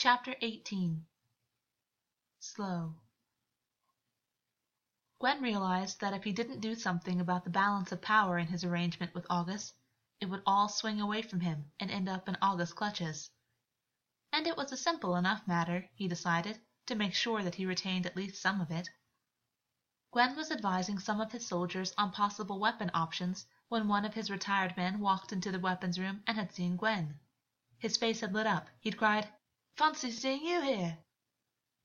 Chapter 18 Slow Gwyn realized that if he didn't do something about the balance of power in his arrangement with Augus, it would all swing away from him and end up in Augus's clutches. And it was a simple enough matter, he decided, to make sure that he retained at least some of it. Gwyn was advising some of his soldiers on possible weapon options when one of his retired men walked into the weapons room and had seen Gwyn. His face had lit up. He'd cried, Fancy seeing you here!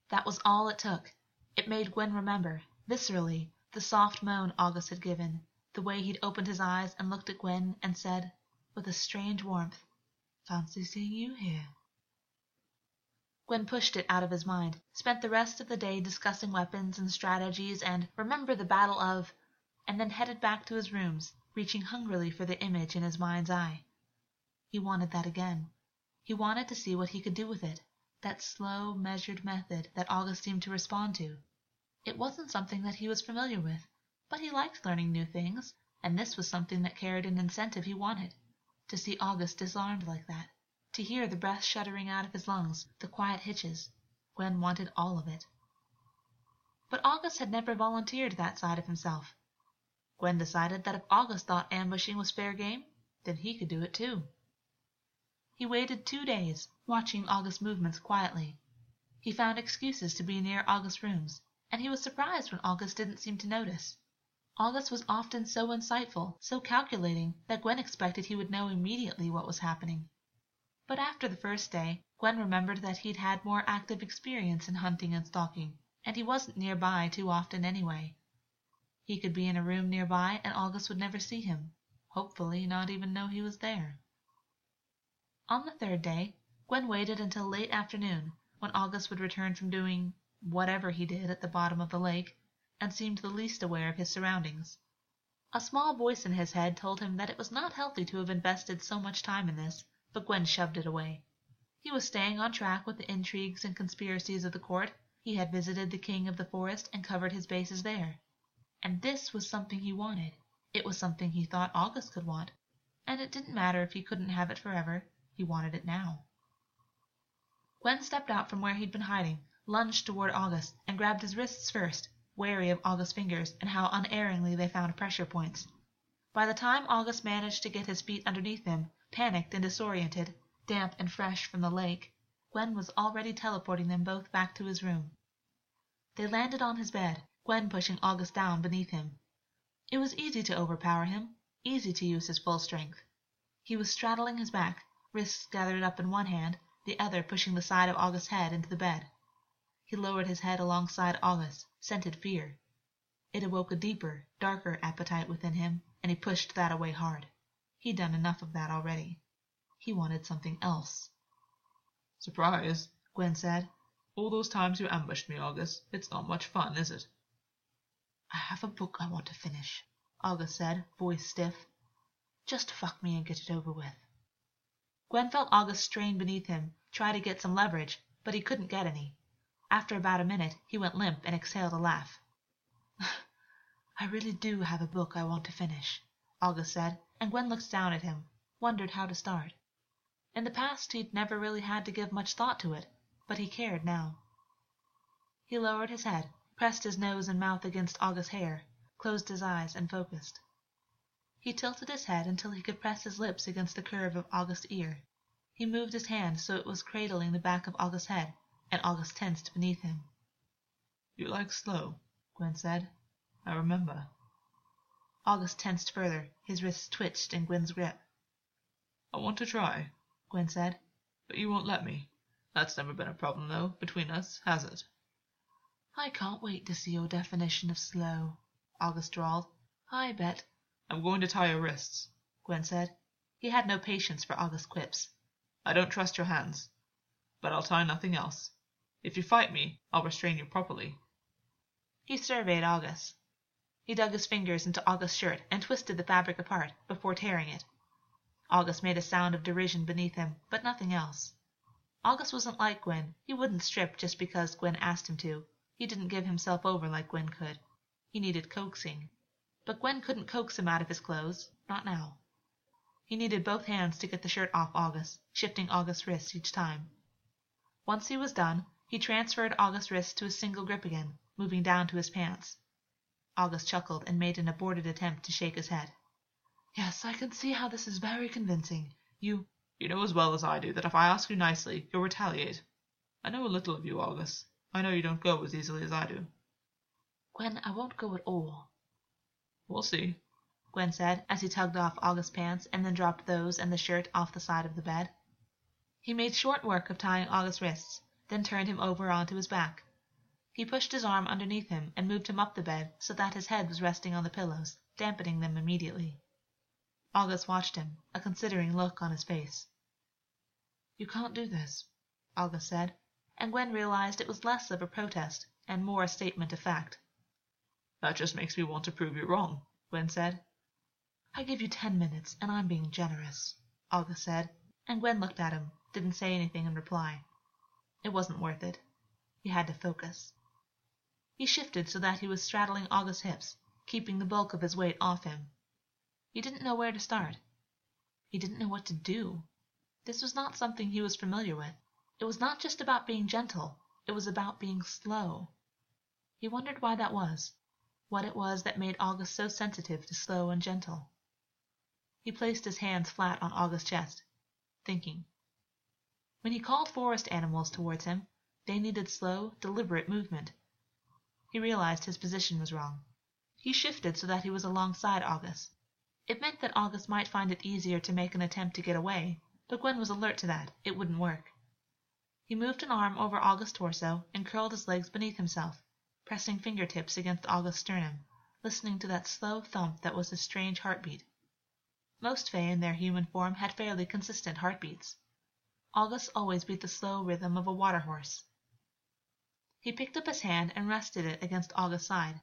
That was all it took. It made Gwyn remember, viscerally, the soft moan Augus had given, the way he'd opened his eyes and looked at Gwyn and said, with a strange warmth, Fancy seeing you here! Gwyn pushed it out of his mind, spent the rest of the day discussing weapons and strategies and remember the battle of and then headed back to his rooms, reaching hungrily for the image in his mind's eye. He wanted that again. He wanted to see what he could do with it, that slow, measured method that Augus seemed to respond to. It wasn't something that he was familiar with, but he liked learning new things, and this was something that carried an incentive he wanted to see Augus disarmed like that, to hear the breath shuddering out of his lungs, the quiet hitches. Gwyn wanted all of it. But Augus had never volunteered that side of himself. Gwyn decided that if Augus thought ambushing was fair game, then he could do it too. He waited two days, watching Augus's movements quietly. He found excuses to be near Augus's rooms, and he was surprised when Augus didn't seem to notice. Augus was often so insightful, so calculating, that Gwyn expected he would know immediately what was happening. But after the first day, Gwyn remembered that he'd had more active experience in hunting and stalking, and he wasn't nearby too often anyway. He could be in a room nearby and Augus would never see him, hopefully not even know he was there. On the third day, Gwyn waited until late afternoon, when Augus would return from doing whatever he did at the bottom of the lake, and seemed the least aware of his surroundings. A small voice in his head told him that it was not healthy to have invested so much time in this, but Gwyn shoved it away. He was staying on track with the intrigues and conspiracies of the court. He had visited the king of the forest and covered his bases there. And this was something he wanted. It was something he thought Augus could want. And it didn't matter if he couldn't have it forever. He wanted it now. Gwyn stepped out from where he'd been hiding, lunged toward Augus, and grabbed his wrists first, wary of Augus's fingers and how unerringly they found pressure points. By the time Augus managed to get his feet underneath him, panicked and disoriented, damp and fresh from the lake, Gwyn was already teleporting them both back to his room. They landed on his bed, Gwyn pushing Augus down beneath him. It was easy to overpower him, easy to use his full strength. He was straddling his back, wrists gathered up in one hand, the other pushing the side of Augus's head into the bed. He lowered his head alongside Augus, scented fear. It awoke a deeper, darker appetite within him, and he pushed that away hard. He'd done enough of that already. He wanted something else. Surprise, Gwyn said. All those times you ambushed me, Augus. It's not much fun, is it? I have a book I want to finish, Augus said, voice stiff. Just fuck me and get it over with. Gwyn felt Augus strain beneath him, try to get some leverage, but he couldn't get any. After about a minute he went limp and exhaled a laugh. I really do have a book I want to finish, Augus said, and Gwyn looked down at him, wondered how to start. In the past he'd never really had to give much thought to it, but he cared now. He lowered his head, pressed his nose and mouth against Augus's hair, closed his eyes and focused. He tilted his head until he could press his lips against the curve of Augus's ear. He moved his hand so it was cradling the back of Augus's head, and Augus tensed beneath him. You like slow, Gwyn said. I remember. Augus tensed further, his wrists twitched in Gwyn's grip. I want to try, Gwyn said, but you won't let me. That's never been a problem, though, between us, has it? I can't wait to see your definition of slow, Augus drawled. I bet I'm going to tie your wrists, Gwyn said. He had no patience for Augus's quips. I don't trust your hands, but I'll tie nothing else. If you fight me, I'll restrain you properly. He surveyed Augus. He dug his fingers into Augus's shirt and twisted the fabric apart before tearing it. Augus made a sound of derision beneath him, but nothing else. Augus wasn't like Gwyn. He wouldn't strip just because Gwyn asked him to. He didn't give himself over like Gwyn could. He needed coaxing. But Gwyn couldn't coax him out of his clothes, not now. He needed both hands to get the shirt off Augus, shifting Augus's wrists each time. Once he was done, he transferred Augus's wrist to a single grip again, moving down to his pants. Augus chuckled and made an aborted attempt to shake his head. Yes, I can see how this is very convincing. You You know as well as I do that if I ask you nicely, you'll retaliate. I know a little of you, Augus. I know you don't go as easily as I do. Gwyn, I won't go at all. We'll see. Gwyn said as he tugged off Augus's pants and then dropped those and the shirt off the side of the bed. He made short work of tying Augus's wrists, then turned him over onto his back. He pushed his arm underneath him and moved him up the bed so that his head was resting on the pillows, dampening them immediately. Augus watched him, a considering look on his face. You can't do this, Augus said, and Gwyn realized it was less of a protest and more a statement of fact. That just makes me want to prove you wrong, Gwyn said. I give you ten minutes, and I'm being generous, Augus said, and Gwyn looked at him, didn't say anything in reply. It wasn't worth it. He had to focus. He shifted so that he was straddling Augus's hips, keeping the bulk of his weight off him. He didn't know where to start. He didn't know what to do. This was not something he was familiar with. It was not just about being gentle, it was about being slow. He wondered why that was, what it was that made Augus so sensitive to slow and gentle. He placed his hands flat on Augus's chest, thinking. When he called forest animals towards him, they needed slow, deliberate movement. He realized his position was wrong. He shifted so that he was alongside Augus. It meant that Augus might find it easier to make an attempt to get away, but Gwyn was alert to that. It wouldn't work. He moved an arm over Augus's torso and curled his legs beneath himself, pressing fingertips against Augus's sternum, listening to that slow thump that was his strange heartbeat. Most Fae in their human form had fairly consistent heartbeats. Augus always beat the slow rhythm of a water horse. He picked up his hand and rested it against Augus's side.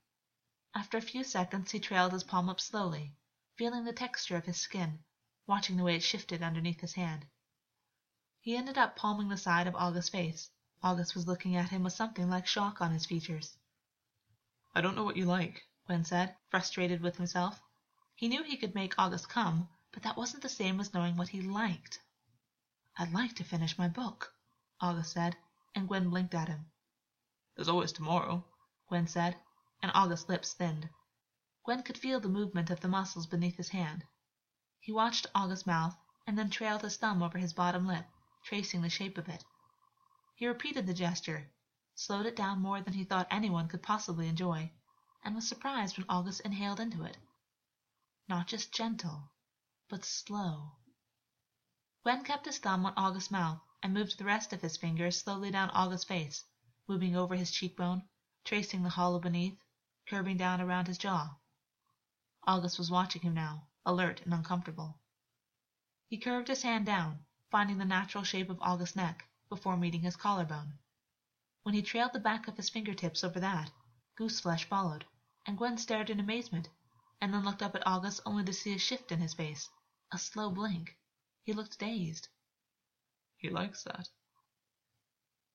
After a few seconds he trailed his palm up slowly, feeling the texture of his skin, watching the way it shifted underneath his hand. He ended up palming the side of Augus's face. Augus was looking at him with something like shock on his features. I don't know what you like, Gwyn said, frustrated with himself. He knew he could make Augus come, but that wasn't the same as knowing what he liked. I'd like to finish my book, Augus said, and Gwyn blinked at him. There's always tomorrow, Gwyn said, and Augus's lips thinned. Gwyn could feel the movement of the muscles beneath his hand. He watched Augus's mouth and then trailed his thumb over his bottom lip, tracing the shape of it. He repeated the gesture, slowed it down more than he thought anyone could possibly enjoy, and was surprised when Augus inhaled into it. Not just gentle, but slow. Gwyn kept his thumb on Augus's mouth and moved the rest of his fingers slowly down Augus's face, moving over his cheekbone, tracing the hollow beneath, curving down around his jaw. Augus was watching him now, alert and uncomfortable. He curved his hand down, finding the natural shape of Augus's neck before meeting his collarbone. When he trailed the back of his fingertips over that, goose flesh followed, and Gwyn stared in amazement, and then looked up at Augus only to see a shift in his face, a slow blink. He looked dazed. He likes that.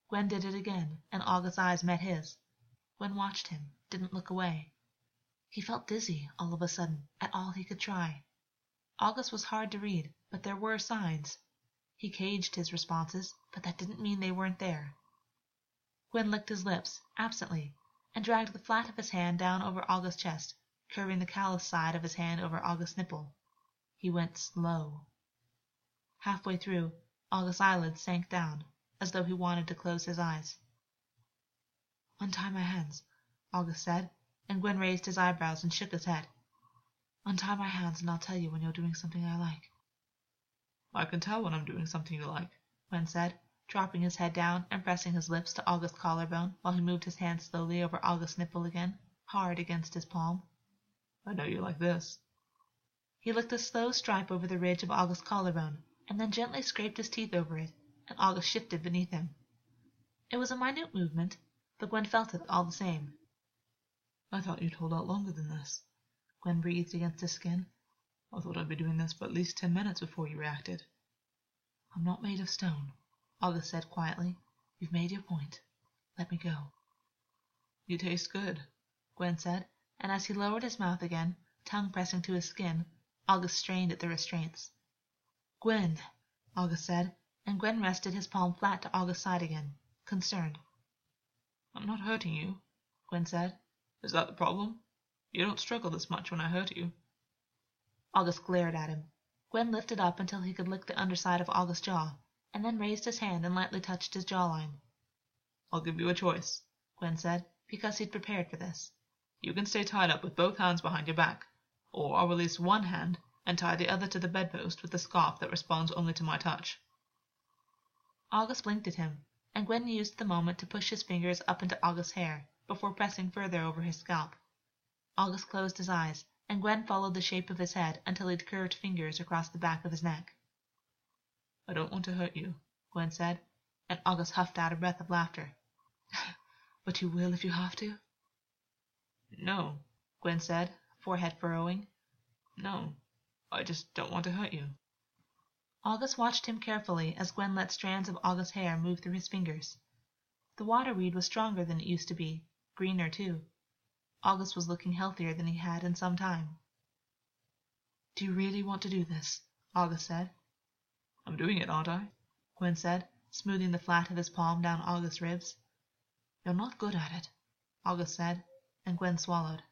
Gwyn did it again, and Augus's eyes met his. Gwyn watched him, didn't look away. He felt dizzy, all of a sudden, at all he could try. Augus was hard to read, but there were signs. He caged his responses, but that didn't mean they weren't there. Gwyn licked his lips, absently, and dragged the flat of his hand down over Augus's chest, curving the calloused side of his hand over Augus's nipple. He went slow. Halfway through, Augus's eyelids sank down, as though he wanted to close his eyes. Untie my hands, Augus said, and Gwyn raised his eyebrows and shook his head. Untie my hands and I'll tell you when you're doing something I like. I can tell when I'm doing something you like, Gwyn said, dropping his head down and pressing his lips to Augus's collarbone while he moved his hand slowly over Augus's nipple again, hard against his palm. I know you like this. He licked a slow stripe over the ridge of Augus's collarbone and then gently scraped his teeth over it, and Augus shifted beneath him. It was a minute movement, but Gwyn felt it all the same. I thought you'd hold out longer than this. Gwyn breathed against his skin. I thought I'd be doing this for at least ten minutes before you reacted. I'm not made of stone, Augus said quietly. You've made your point. Let me go. You taste good, Gwyn said, and as he lowered his mouth again, tongue pressing to his skin, Augus strained at the restraints. Gwyn, Augus said, and Gwyn rested his palm flat to Augus's side again, concerned. I'm not hurting you, Gwyn said. Is that the problem? You don't struggle this much when I hurt you. Augus glared at him. Gwyn lifted up until he could lick the underside of Augus's jaw, and then raised his hand and lightly touched his jawline. I'll give you a choice, Gwyn said, because he'd prepared for this. You can stay tied up with both hands behind your back, or I'll release one hand and tie the other to the bedpost with a scarf that responds only to my touch. Augus blinked at him, and Gwyn used the moment to push his fingers up into Augus's hair before pressing further over his scalp. Augus closed his eyes, and Gwyn followed the shape of his head until he'd curved fingers across the back of his neck. I don't want to hurt you, Gwyn said, and Augus huffed out a breath of laughter. but you will if you have to? No, Gwyn said, forehead furrowing. No, I just don't want to hurt you. Augus watched him carefully as Gwyn let strands of Augus's hair move through his fingers. The waterweed was stronger than it used to be, greener too. Augus was looking healthier than he had in some time. Do you really want to do this? Augus said. I'm doing it, aren't I? Gwyn said, smoothing the flat of his palm down Augus's ribs. You're not good at it, Augus said, and Gwyn swallowed.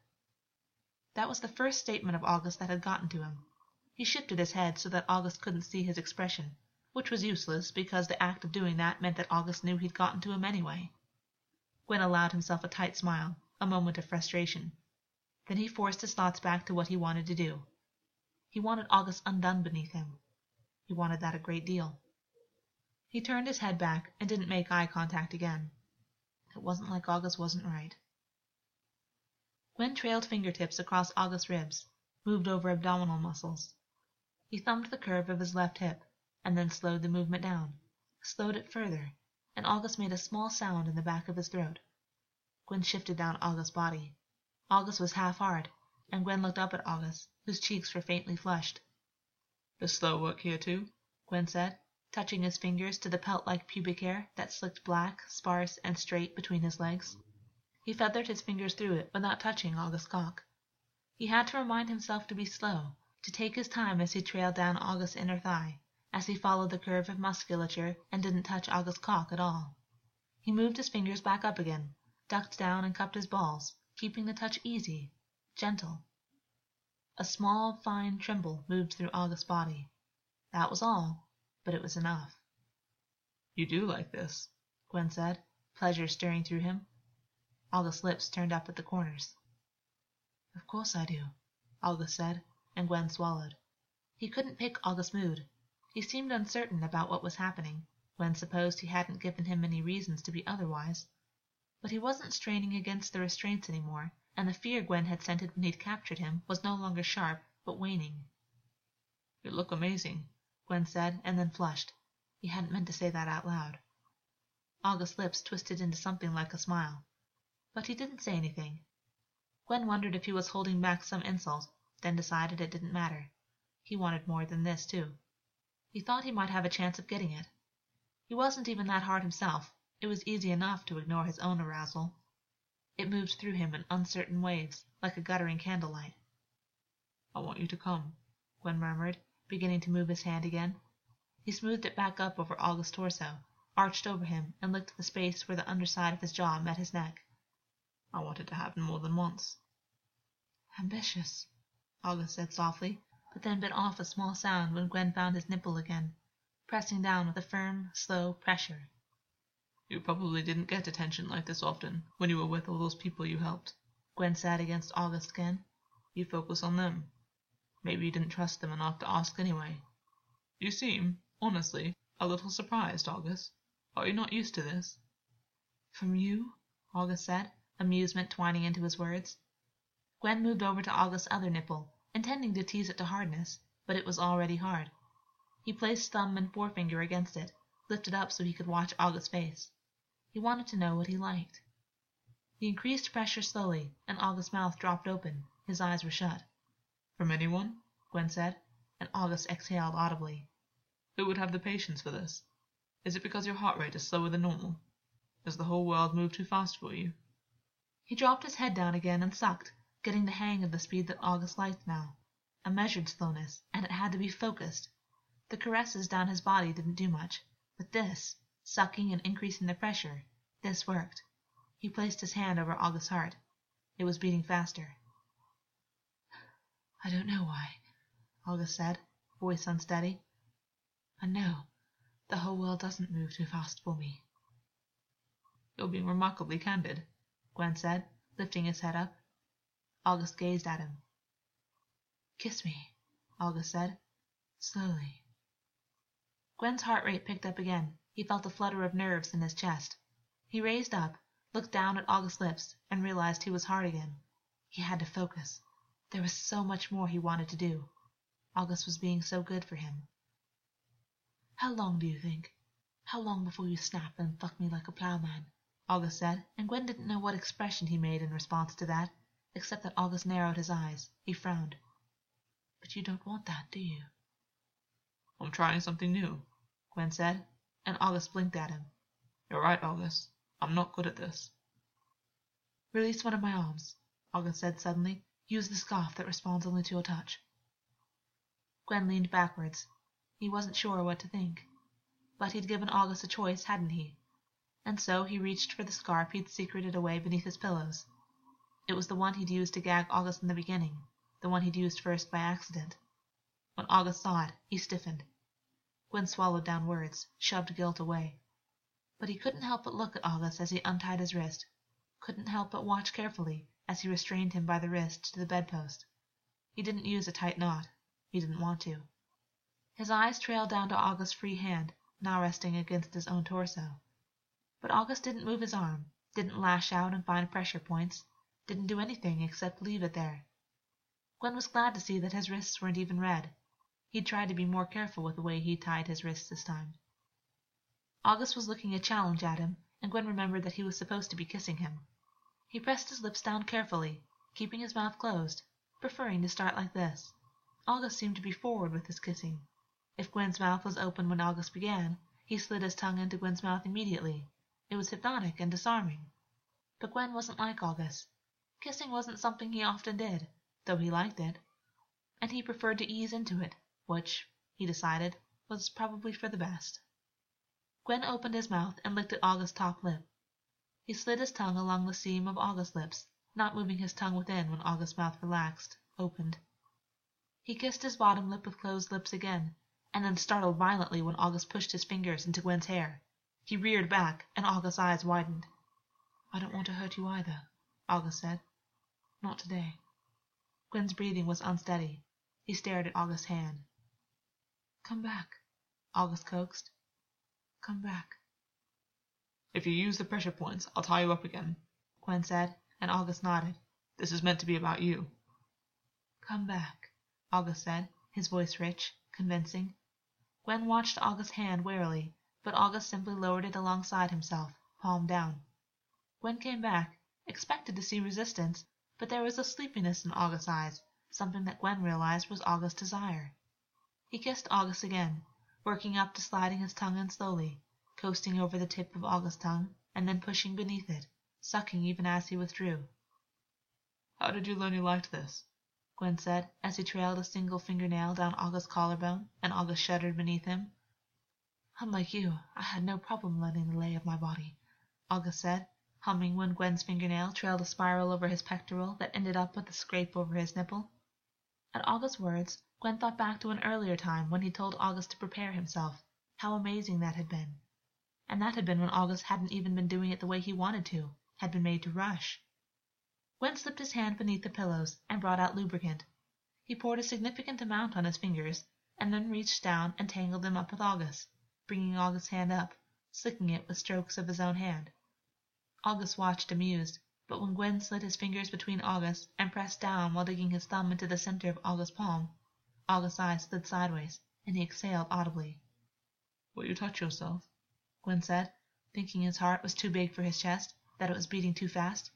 That was the first statement of Augus that had gotten to him. He shifted his head so that Augus couldn't see his expression, which was useless because the act of doing that meant that Augus knew he'd gotten to him anyway. Gwyn allowed himself a tight smile, a moment of frustration. Then he forced his thoughts back to what he wanted to do. He wanted Augus undone beneath him. He wanted that a great deal. He turned his head back and didn't make eye contact again. It wasn't like Augus wasn't right. Gwyn trailed fingertips across Augus's ribs, moved over abdominal muscles. He thumbed the curve of his left hip, and then slowed the movement down, slowed it further, and Augus made a small sound in the back of his throat. Gwyn shifted down Augus's body. Augus was half hard, and Gwyn looked up at Augus, whose cheeks were faintly flushed. Does slow work here too? Gwyn said, touching his fingers to the pelt-like pubic hair that slicked black, sparse, and straight between his legs. He feathered his fingers through it without touching Augus's cock. He had to remind himself to be slow, to take his time as he trailed down Augus's inner thigh, as he followed the curve of musculature and didn't touch Augus's cock at all. He moved his fingers back up again, ducked down and cupped his balls, keeping the touch easy, gentle. A small, fine tremble moved through Augus's body. That was all, but it was enough. You do like this, Gwyn said, pleasure stirring through him. Augus's lips turned up at the corners. Of course I do, Augus said, and Gwyn swallowed. He couldn't pick Augus's mood. He seemed uncertain about what was happening. Gwyn supposed he hadn't given him many reasons to be otherwise. But he wasn't straining against the restraints any more, and the fear Gwyn had scented when he'd captured him was no longer sharp, but waning. You look amazing, Gwyn said, and then flushed. He hadn't meant to say that out loud. Augus's lips twisted into something like a smile. But he didn't say anything. Gwyn wondered if he was holding back some insult, then decided it didn't matter. He wanted more than this, too. He thought he might have a chance of getting it. He wasn't even that hard himself. It was easy enough to ignore his own arousal. It moved through him in uncertain waves, like a guttering candlelight. I want you to come, Gwyn murmured, beginning to move his hand again. He smoothed it back up over Augus's torso, arched over him, and licked the space where the underside of his jaw met his neck. I want it to happen more than once. Ambitious, Augus said softly, but then bit off a small sound when Gwyn found his nipple again, pressing down with a firm, slow pressure. You probably didn't get attention like this often when you were with all those people you helped, Gwyn said against Augus's skin. You focus on them. Maybe you didn't trust them enough to ask anyway. You seem, honestly, a little surprised, Augus. Are you not used to this? From you? Augus said, amusement twining into his words. Gwyn moved over to Augus's other nipple, intending to tease it to hardness, but it was already hard. He placed thumb and forefinger against it, lifted up so he could watch Augus's face. He wanted to know what he liked. He increased pressure slowly, and Augus's mouth dropped open. His eyes were shut. From anyone? Gwyn said, and Augus exhaled audibly. Who would have the patience for this? Is it because your heart rate is slower than normal? Does the whole world move too fast for you? He dropped his head down again and sucked, getting the hang of the speed that Augus liked now. A measured slowness, and it had to be focused. The caresses down his body didn't do much. But this, sucking and increasing the pressure, this worked. He placed his hand over Augus's heart. It was beating faster. I don't know why, Augus said, voice unsteady. I know the whole world doesn't move too fast for me. You're being remarkably candid, Gwyn said, lifting his head up. Augus gazed at him. Kiss me, Augus said, slowly. Gwyn's heart rate picked up again. He felt a flutter of nerves in his chest. He raised up, looked down at Augus's lips, and realized he was hard again. He had to focus. There was so much more he wanted to do. Augus was being so good for him. How long do you think? How long before you snap and fuck me like a plowman? Augus said, and Gwyn didn't know what expression he made in response to that, except that Augus narrowed his eyes. He frowned. But you don't want that, do you? I'm trying something new, Gwyn said, and Augus blinked at him. You're right, Augus. I'm not good at this. Release one of my arms, Augus said suddenly. Use the scarf that responds only to your touch. Gwyn leaned backwards. He wasn't sure what to think. But he'd given Augus a choice, hadn't he? And so he reached for the scarf he'd secreted away beneath his pillows. It was the one he'd used to gag Augus in the beginning, the one he'd used first by accident. When Augus saw it, he stiffened. Gwyn swallowed down words, shoved guilt away. But he couldn't help but look at Augus as he untied his wrist, couldn't help but watch carefully as he restrained him by the wrist to the bedpost. He didn't use a tight knot. He didn't want to. His eyes trailed down to Augus's free hand, now resting against his own torso. But Augus didn't move his arm, didn't lash out and find pressure points, didn't do anything except leave it there. Gwyn was glad to see that his wrists weren't even red. He'd tried to be more careful with the way he tied his wrists this time. Augus was looking a challenge at him, and Gwyn remembered that he was supposed to be kissing him. He pressed his lips down carefully, keeping his mouth closed, preferring to start like this. Augus seemed to be forward with his kissing. If Gwyn's mouth was open when Augus began, he slid his tongue into Gwyn's mouth immediately. It was hypnotic and disarming. But Gwyn wasn't like Augus. Kissing wasn't something he often did, though he liked it. And he preferred to ease into it, which, he decided, was probably for the best. Gwyn opened his mouth and licked at Augus's top lip. He slid his tongue along the seam of Augus's lips, not moving his tongue within when Augus's mouth relaxed, opened. He kissed his bottom lip with closed lips again, and then startled violently when Augus pushed his fingers into Gwyn's hair. He reared back, and Augus's eyes widened. I don't want to hurt you either, Augus said. Not today. Gwyn's breathing was unsteady. He stared at Augus's hand. Come back, Augus coaxed. Come back. If you use the pressure points, I'll tie you up again, Gwyn said, and Augus nodded. This is meant to be about you. Come back, Augus said, his voice rich, convincing. Gwyn watched Augus's hand warily, but Augus simply lowered it alongside himself, palm down. Gwyn came back, expected to see resistance, but there was a sleepiness in Augus's eyes, something that Gwyn realized was Augus's desire. He kissed Augus again, working up to sliding his tongue in slowly, coasting over the tip of Augus's tongue, and then pushing beneath it, sucking even as he withdrew. How did you learn you liked this? Gwyn said, as he trailed a single fingernail down Augus's collarbone, and Augus shuddered beneath him. Unlike you, I had no problem letting the lay of my body, Augus said, humming when Gwyn's fingernail trailed a spiral over his pectoral that ended up with a scrape over his nipple. At Augus's words, Gwyn thought back to an earlier time when he told Augus to prepare himself. How amazing that had been. And that had been when Augus hadn't even been doing it the way he wanted to, had been made to rush. Gwyn slipped his hand beneath the pillows and brought out lubricant. He poured a significant amount on his fingers and then reached down and tangled them up with Augus, bringing Augus's hand up, slicking it with strokes of his own hand. Augus watched amused, but when Gwyn slid his fingers between Augus and pressed down while digging his thumb into the center of Augus's palm, Augus's eyes slid sideways and he exhaled audibly. Will you touch yourself? Gwyn said, thinking his heart was too big for his chest, that it was beating too fast.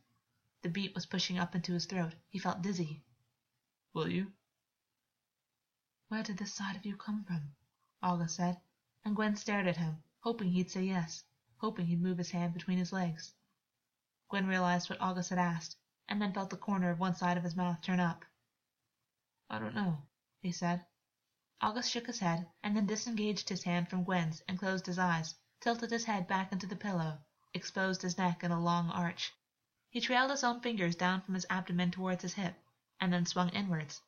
The beat was pushing up into his throat. He felt dizzy. Will you? Where did this side of you come from? Augus said, and Gwyn stared at him, hoping he'd say yes, hoping he'd move his hand between his legs. Gwyn realized what Augus had asked, and then felt the corner of one side of his mouth turn up. I don't know, he said. Augus shook his head, and then disengaged his hand from Gwyn's and closed his eyes, tilted his head back into the pillow, exposed his neck in a long arch. He trailed his own fingers down from his abdomen towards his hip, and then swung inwards.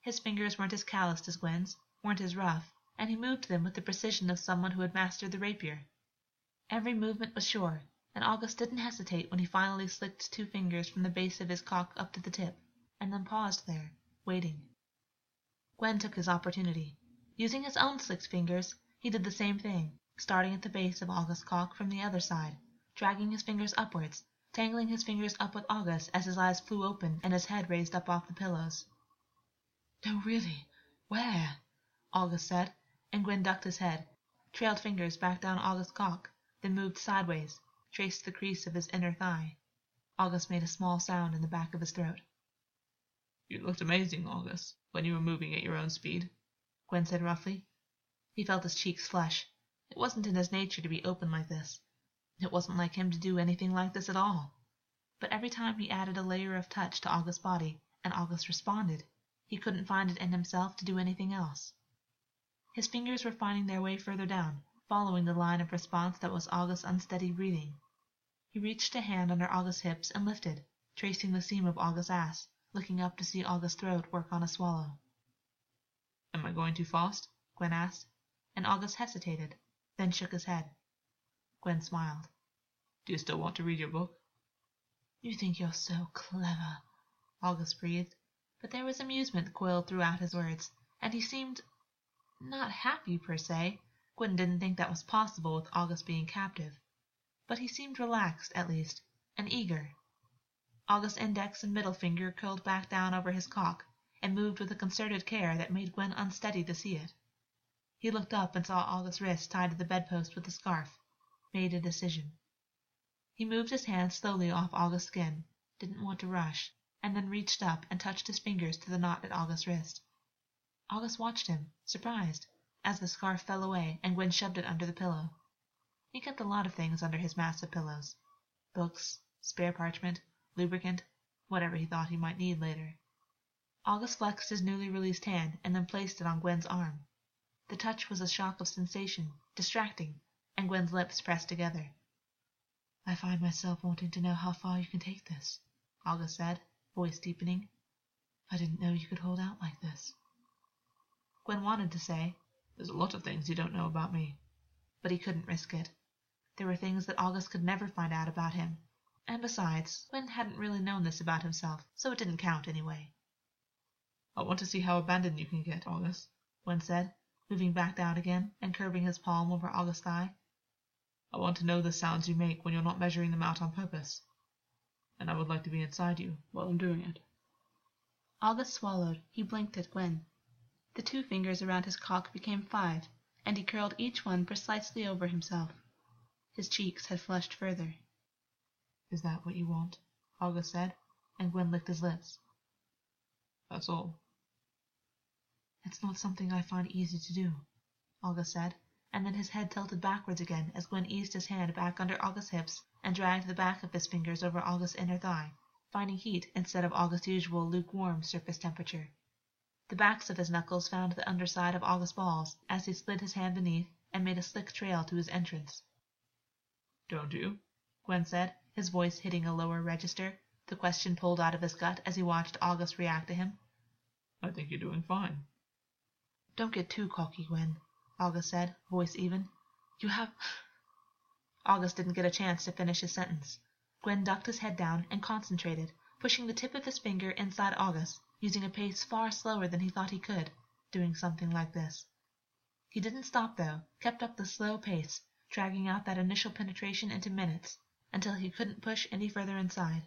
His fingers weren't as calloused as Gwyn's, weren't as rough, and he moved them with the precision of someone who had mastered the rapier. Every movement was sure, and Augus didn't hesitate when he finally slicked two fingers from the base of his cock up to the tip, and then paused there, waiting. Gwyn took his opportunity. Using his own slicked fingers, he did the same thing, starting at the base of Augus's cock from the other side, dragging his fingers upwards, tangling his fingers up with Augus as his eyes flew open and his head raised up off the pillows. No, really, where? Augus said, and Gwyn ducked his head, trailed fingers back down Augus's cock, then moved sideways, traced the crease of his inner thigh. Augus made a small sound in the back of his throat. You looked amazing, Augus when you were moving at your own speed, Gwyn said roughly. He felt his cheeks flush. It wasn't in his nature to be open like this. It wasn't like him to do anything like this at all. But every time he added a layer of touch to Augus's body, and Augus responded, he couldn't find it in himself to do anything else. His fingers were finding their way further down, following the line of response that was Augus's unsteady breathing. He reached a hand under Augus's hips and lifted, tracing the seam of Augus's ass looking up to see Augus's throat work on a swallow. Am I going too fast? Gwyn asked, and Augus hesitated, then shook his head. Gwyn smiled. Do you still want to read your book? You think you're so clever, Augus breathed, but there was amusement coiled throughout his words, and he seemed not happy per se. Gwyn didn't think that was possible with Augus being captive, but he seemed relaxed, at least, and eager. Augus's index and middle finger curled back down over his cock and moved with a concerted care that made Gwyn unsteady to see it. He looked up and saw Augus's wrist tied to the bedpost with a scarf, made a decision. He moved his hand slowly off Augus's skin, didn't want to rush, and then reached up and touched his fingers to the knot at Augus's wrist. Augus watched him, surprised, as the scarf fell away and Gwyn shoved it under the pillow. He kept a lot of things under his massive pillows books, spare parchment, lubricant, whatever he thought he might need later. Augus flexed his newly released hand and then placed it on Gwyn's arm. The touch was a shock of sensation, distracting, and Gwyn's lips pressed together. I find myself wanting to know how far you can take this, Augus said, voice deepening. I didn't know you could hold out like this. Gwyn wanted to say, There's a lot of things you don't know about me. But he couldn't risk it. There were things that Augus could never find out about him, and besides, Gwyn hadn't really known this about himself, so it didn't count anyway. I want to see how abandoned you can get, Augus, Gwyn said, moving back down again and curving his palm over Augus's thigh. I want to know the sounds you make when you're not measuring them out on purpose. And I would like to be inside you while I'm doing it. Augus swallowed. He blinked at Gwyn. The two fingers around his cock became five, and he curled each one precisely over himself. His cheeks had flushed further. Is that what you want? Augus said, and Gwyn licked his lips. That's all. It's not something I find easy to do, Augus said, and then his head tilted backwards again as Gwyn eased his hand back under Augus's hips and dragged the back of his fingers over Augus's inner thigh, finding heat instead of Augus's usual lukewarm surface temperature. The backs of his knuckles found the underside of Augus's balls as he slid his hand beneath and made a slick trail to his entrance. Don't you? Gwyn said, his voice hitting a lower register, the question pulled out of his gut as he watched Augus react to him. I think you're doing fine. Don't get too cocky, Gwyn, Augus said, voice even. You have. Augus didn't get a chance to finish his sentence. Gwyn ducked his head down and concentrated, pushing the tip of his finger inside Augus, using a pace far slower than he thought he could, doing something like this. He didn't stop, though, kept up the slow pace, dragging out that initial penetration into minutes, until he couldn't push any further inside.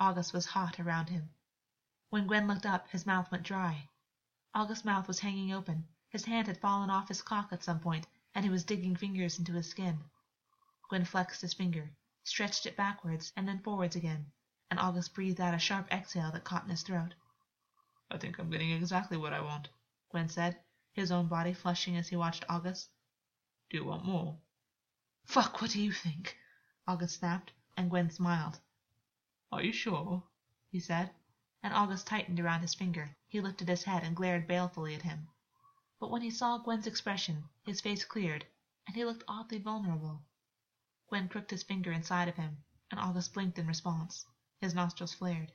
Augus was hot around him. When Gwyn looked up, his mouth went dry. Augus's mouth was hanging open, his hand had fallen off his cock at some point, and he was digging fingers into his skin. Gwyn flexed his finger, stretched it backwards and then forwards again, and Augus breathed out a sharp exhale that caught in his throat. I think I'm getting exactly what I want, Gwyn said, his own body flushing as he watched Augus. Do you want more? Fuck, what do you think? Augus snapped, and Gwyn smiled. Are you sure? he said, and Augus tightened around his finger. He lifted his head and glared balefully at him. But when he saw Gwyn's expression, his face cleared, and he looked oddly vulnerable. Gwyn crooked his finger inside of him, and Augus blinked in response. His nostrils flared.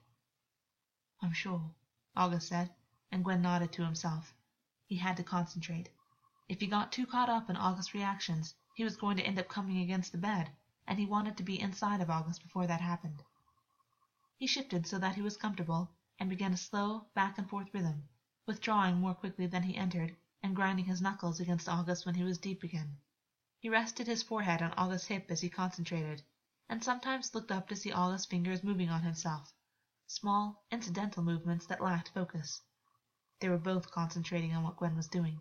I'm sure, Augus said, and Gwyn nodded to himself. He had to concentrate. If he got too caught up in Augus's reactions, he was going to end up coming against the bed, and he wanted to be inside of Augus before that happened. He shifted so that he was comfortable and began a slow back and forth rhythm, withdrawing more quickly than he entered and grinding his knuckles against Augus when he was deep again. He rested his forehead on Augus's hip as he concentrated, and sometimes looked up to see Augus's fingers moving on himself, small, incidental movements that lacked focus. They were both concentrating on what Gwyn was doing.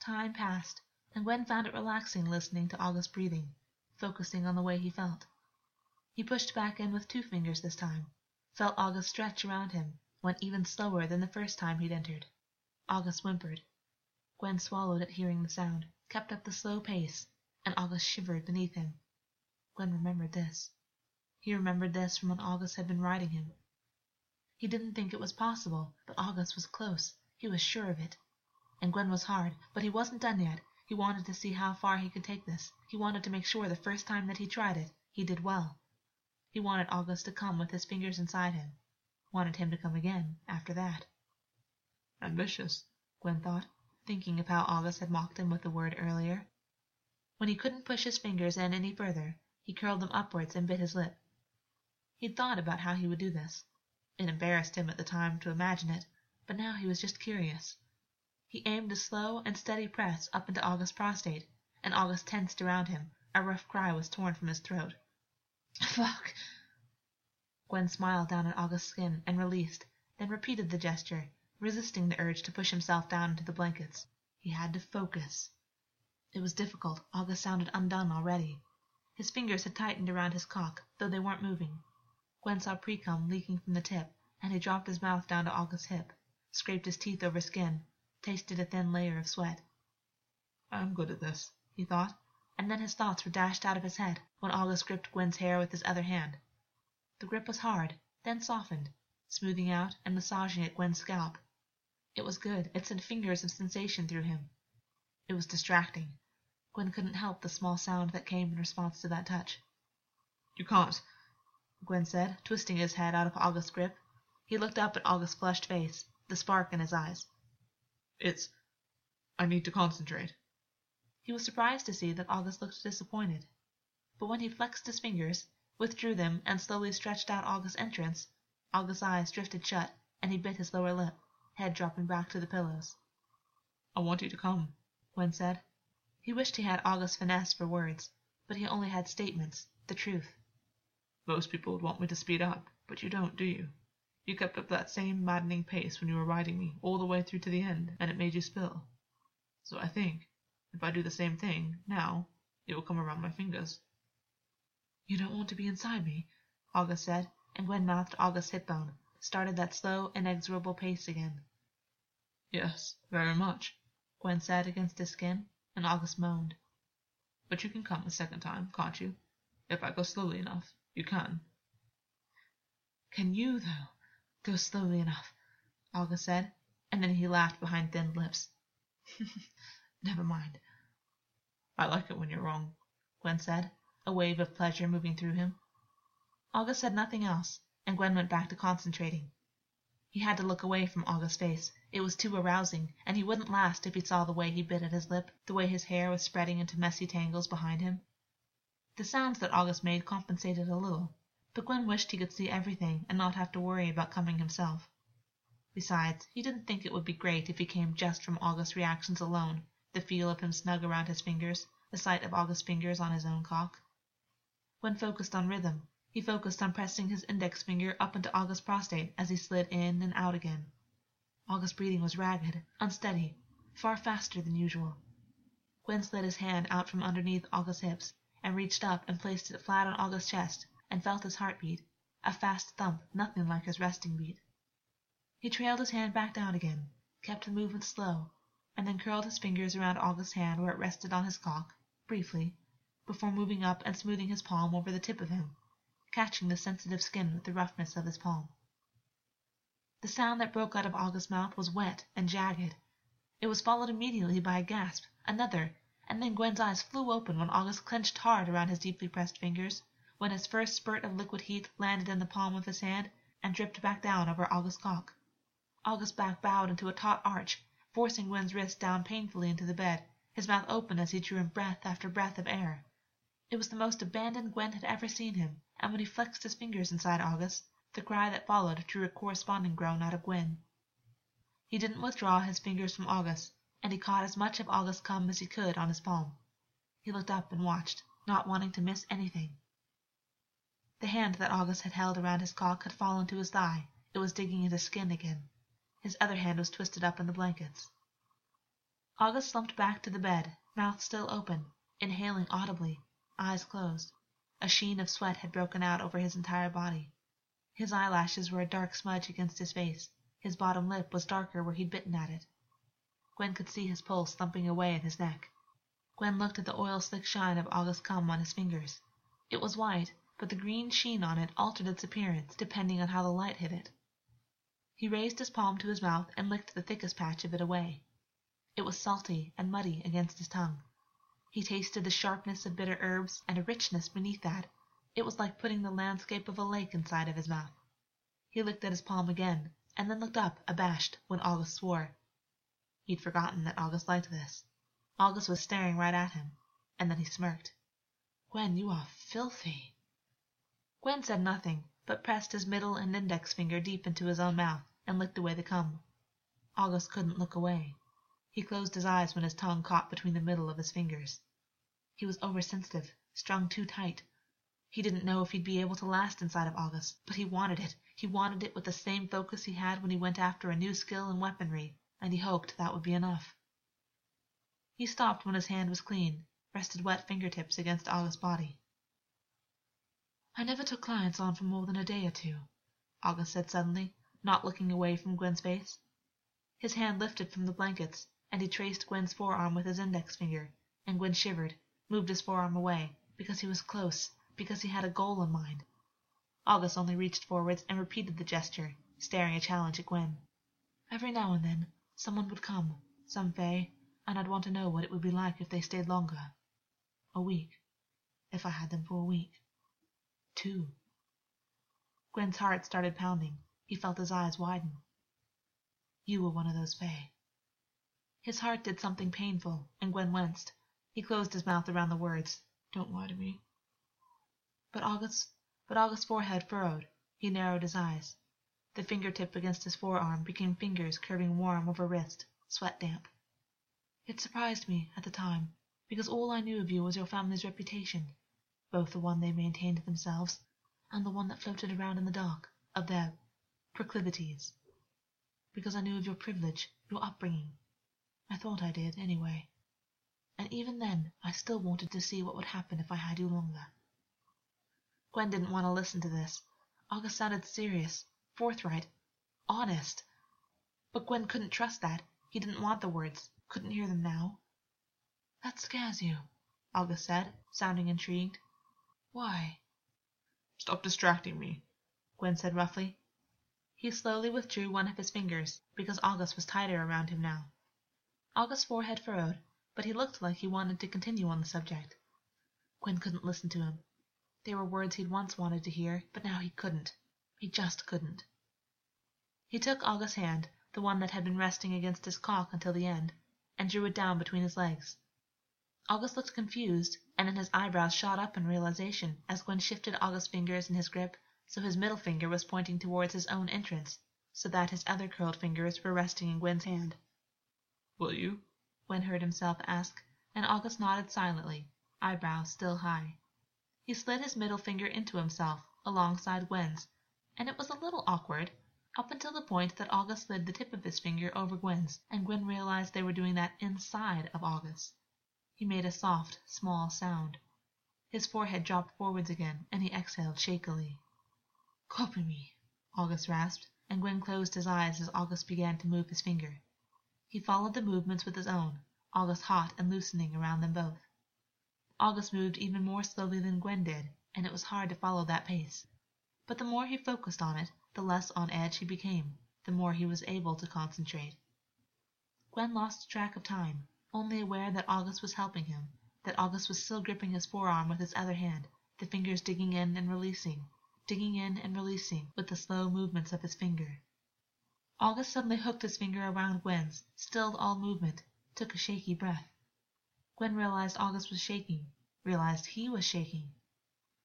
Time passed, and Gwyn found it relaxing listening to Augus's breathing, focusing on the way he felt. He pushed back in with two fingers this time, felt Augus stretch around him, went even slower than the first time he'd entered. Augus whimpered. Gwyn swallowed at hearing the sound, kept up the slow pace, and Augus shivered beneath him. Gwyn remembered this. He remembered this from when Augus had been riding him. He didn't think it was possible, but Augus was close. He was sure of it. And Gwyn was hard, but he wasn't done yet. He wanted to see how far he could take this. He wanted to make sure the first time that he tried it, he did well. He wanted Augus to come with his fingers inside him. Wanted him to come again after that. Ambitious, Gwyn thought, thinking of how Augus had mocked him with the word earlier. When he couldn't push his fingers in any further, he curled them upwards and bit his lip. He'd thought about how he would do this. It embarrassed him at the time to imagine it, but now he was just curious. He aimed a slow and steady press up into Augus's prostate, and Augus tensed around him. A rough cry was torn from his throat. Fuck! Gwyn smiled down at Augus's skin and released, then repeated the gesture, resisting the urge to push himself down into the blankets. He had to focus. It was difficult. Augus sounded undone already. His fingers had tightened around his cock, though they weren't moving. Gwyn saw precum leaking from the tip, and he dropped his mouth down to Augus's hip, scraped his teeth over skin, tasted a thin layer of sweat. I'm good at this, he thought, and then his thoughts were dashed out of his head when Augus gripped Gwyn's hair with his other hand. The grip was hard, then softened, smoothing out and massaging at Gwyn's scalp. It was good. It sent fingers of sensation through him. It was distracting. Gwyn couldn't help the small sound that came in response to that touch. You can't, Gwyn said, twisting his head out of Augus's grip. He looked up at Augus's flushed face, the spark in his eyes. It's. I need to concentrate. He was surprised to see that Augus looked disappointed. But when he flexed his fingers, withdrew them, and slowly stretched out Augus's entrance, Augus's eyes drifted shut, and he bit his lower lip, head dropping back to the pillows. I want you to come, Gwyn said. He wished he had Augus's finesse for words, but he only had statements, the truth. Most people would want me to speed up, but you don't, do you? You kept up that same maddening pace when you were riding me all the way through to the end, and it made you spill. So I think, if I do the same thing, now, it will come around my fingers. You don't want to be inside me, Augus said, and Gwyn Augus's hip bone, started that slow, inexorable pace again. Yes, very much, Gwyn said against his skin, and Augus moaned. But you can come a second time, can't you? If I go slowly enough, you can. Can you, though, go slowly enough? Augus said, and then he laughed behind thin lips. Never mind. I like it when you're wrong, Gwyn said, a wave of pleasure moving through him. Augus said nothing else, and Gwyn went back to concentrating. He had to look away from Augus's face. It was too arousing, and he wouldn't last if he saw the way he bit at his lip, the way his hair was spreading into messy tangles behind him. The sounds that Augus made compensated a little, but Gwyn wished he could see everything and not have to worry about coming himself. Besides, he didn't think it would be great if he came just from Augus's reactions alone, the feel of him snug around his fingers, the sight of Augus's fingers on his own cock. Gwyn focused on rhythm. He focused on pressing his index finger up into Augus's prostate as he slid in and out again. Augus's breathing was ragged, unsteady, far faster than usual. Gwen slid his hand out from underneath Augus's hips and reached up and placed it flat on Augus's chest and felt his heartbeat, a fast thump nothing like his resting beat. He trailed his hand back down again, kept the movement slow, and then curled his fingers around Augus's hand where it rested on his cock, briefly, before moving up and smoothing his palm over the tip of him, catching the sensitive skin with the roughness of his palm. The sound that broke out of Augus's mouth was wet and jagged, It was followed immediately by a gasp, another, and then Gwyn's eyes flew open when Augus clenched hard around his deeply pressed fingers, when his first spurt of liquid heat landed in the palm of his hand and dripped back down over Augus's cock. Augus's back bowed into a taut arch, forcing Gwyn's wrist down painfully into the bed, his mouth open as he drew in breath after breath of air. It was the most abandoned Gwyn had ever seen him, and when he flexed his fingers inside Augus, the cry that followed drew a corresponding groan out of Gwyn. He didn't withdraw his fingers from Augus, and he caught as much of Augus's cum as he could on his palm. He looked up and watched, not wanting to miss anything. The hand that Augus had held around his cock had fallen to his thigh. It was digging into skin again. His other hand was twisted up in the blankets. Augus slumped back to the bed, mouth still open, inhaling audibly, eyes closed. A sheen of sweat had broken out over his entire body. His eyelashes were a dark smudge against his face. His bottom lip was darker where he'd bitten at it. Gwyn could see his pulse thumping away in his neck. Gwyn looked at the oil slick shine of Augus's cum on his fingers. It was white, but the green sheen on it altered its appearance depending on how the light hit it. He raised his palm to his mouth and licked the thickest patch of it away. It was salty and muddy against his tongue. He tasted the sharpness of bitter herbs and a richness beneath that. It was like putting the landscape of a lake inside of his mouth. He licked at his palm again, and then looked up, abashed, when Augus swore. He'd forgotten that Augus liked this. Augus was staring right at him, and then he smirked. Gwyn, you are filthy. Gwyn said nothing, but pressed his middle and index finger deep into his own mouth and licked away the cum. Augus couldn't look away. He closed his eyes when his tongue caught between the middle of his fingers. He was oversensitive, strung too tight. He didn't know if he'd be able to last inside of Augus, but he wanted it. He wanted it with the same focus he had when he went after a new skill in weaponry, and he hoped that would be enough. He stopped when his hand was clean, rested wet fingertips against Augus's body. I never took clients on for more than a day or two, Augus said suddenly, not looking away from Gwyn's face. His hand lifted from the blankets, and he traced Gwyn's forearm with his index finger, and Gwyn shivered, moved his forearm away, because he was close, because he had a goal in mind. Augus only reached forwards and repeated the gesture, staring a challenge at Gwyn. Every now and then, someone would come, some fae, and I'd want to know what it would be like if they stayed longer. A week. If I had them for a week. Two. Gwyn's heart started pounding. He felt his eyes widen. You were one of those fae. His heart did something painful, and Gwyn winced. He closed his mouth around the words. Don't lie to me. But Augus, but Augus's forehead furrowed. He narrowed his eyes. The fingertip against his forearm became fingers curving warm over wrist, sweat damp. It surprised me at the time, because all I knew of you was your family's reputation, both the one they maintained themselves and the one that floated around in the dark, of their proclivities. Because I knew of your privilege, your upbringing. I thought I did, anyway. And even then, I still wanted to see what would happen if I had you longer. Gwyn didn't want to listen to this. Augus sounded serious, forthright, honest. But Gwyn couldn't trust that. He didn't want the words, couldn't hear them now. That scares you, Augus said, sounding intrigued. Why? Stop distracting me, Gwyn said roughly. He slowly withdrew one of his fingers, because Augus was tighter around him now. Augus's forehead furrowed, but he looked like he wanted to continue on the subject. Gwyn couldn't listen to him. They were words he'd once wanted to hear, but now he couldn't. He just couldn't. He took Augus's hand, the one that had been resting against his cock until the end, and drew it down between his legs. Augus looked confused, and then his eyebrows shot up in realization as Gwyn shifted Augus's fingers in his grip so his middle finger was pointing towards his own entrance, so that his other curled fingers were resting in Gwyn's hand. Will you? Gwyn heard himself ask, and Augus nodded silently, eyebrows still high. He slid his middle finger into himself, alongside Gwyn's, and it was a little awkward, up until the point that Augus slid the tip of his finger over Gwyn's, and Gwyn realized they were doing that inside of Augus. He made a soft, small sound. His forehead dropped forwards again, and he exhaled shakily. Copy me, Augus rasped, and Gwyn closed his eyes as Augus began to move his finger. He followed the movements with his own, Augus hot and loosening around them both. Augus moved even more slowly than Gwyn did, and it was hard to follow that pace. But the more he focused on it, the less on edge he became, the more he was able to concentrate. Gwyn lost track of time, only aware that Augus was helping him, that Augus was still gripping his forearm with his other hand, the fingers digging in and releasing, digging in and releasing with the slow movements of his finger. Augus suddenly hooked his finger around Gwyn's, stilled all movement, took a shaky breath. Gwyn realized Augus was shaking, realized he was shaking.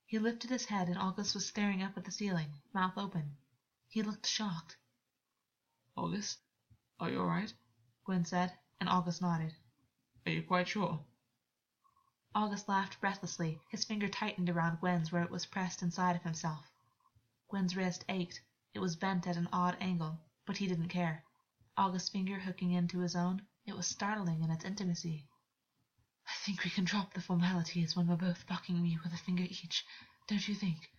He lifted his head and Augus was staring up at the ceiling, mouth open. He looked shocked. Augus, are you all right? Gwyn said, and August nodded. Are you quite sure? Augus laughed breathlessly. His finger tightened around Gwyn's where it was pressed inside of himself. Gwyn's wrist ached. It was bent at an odd angle, but he didn't care. Augus's finger hooking into his own, it was startling in its intimacy. I think we can drop the formalities when we're both fucking me with a finger each, don't you think?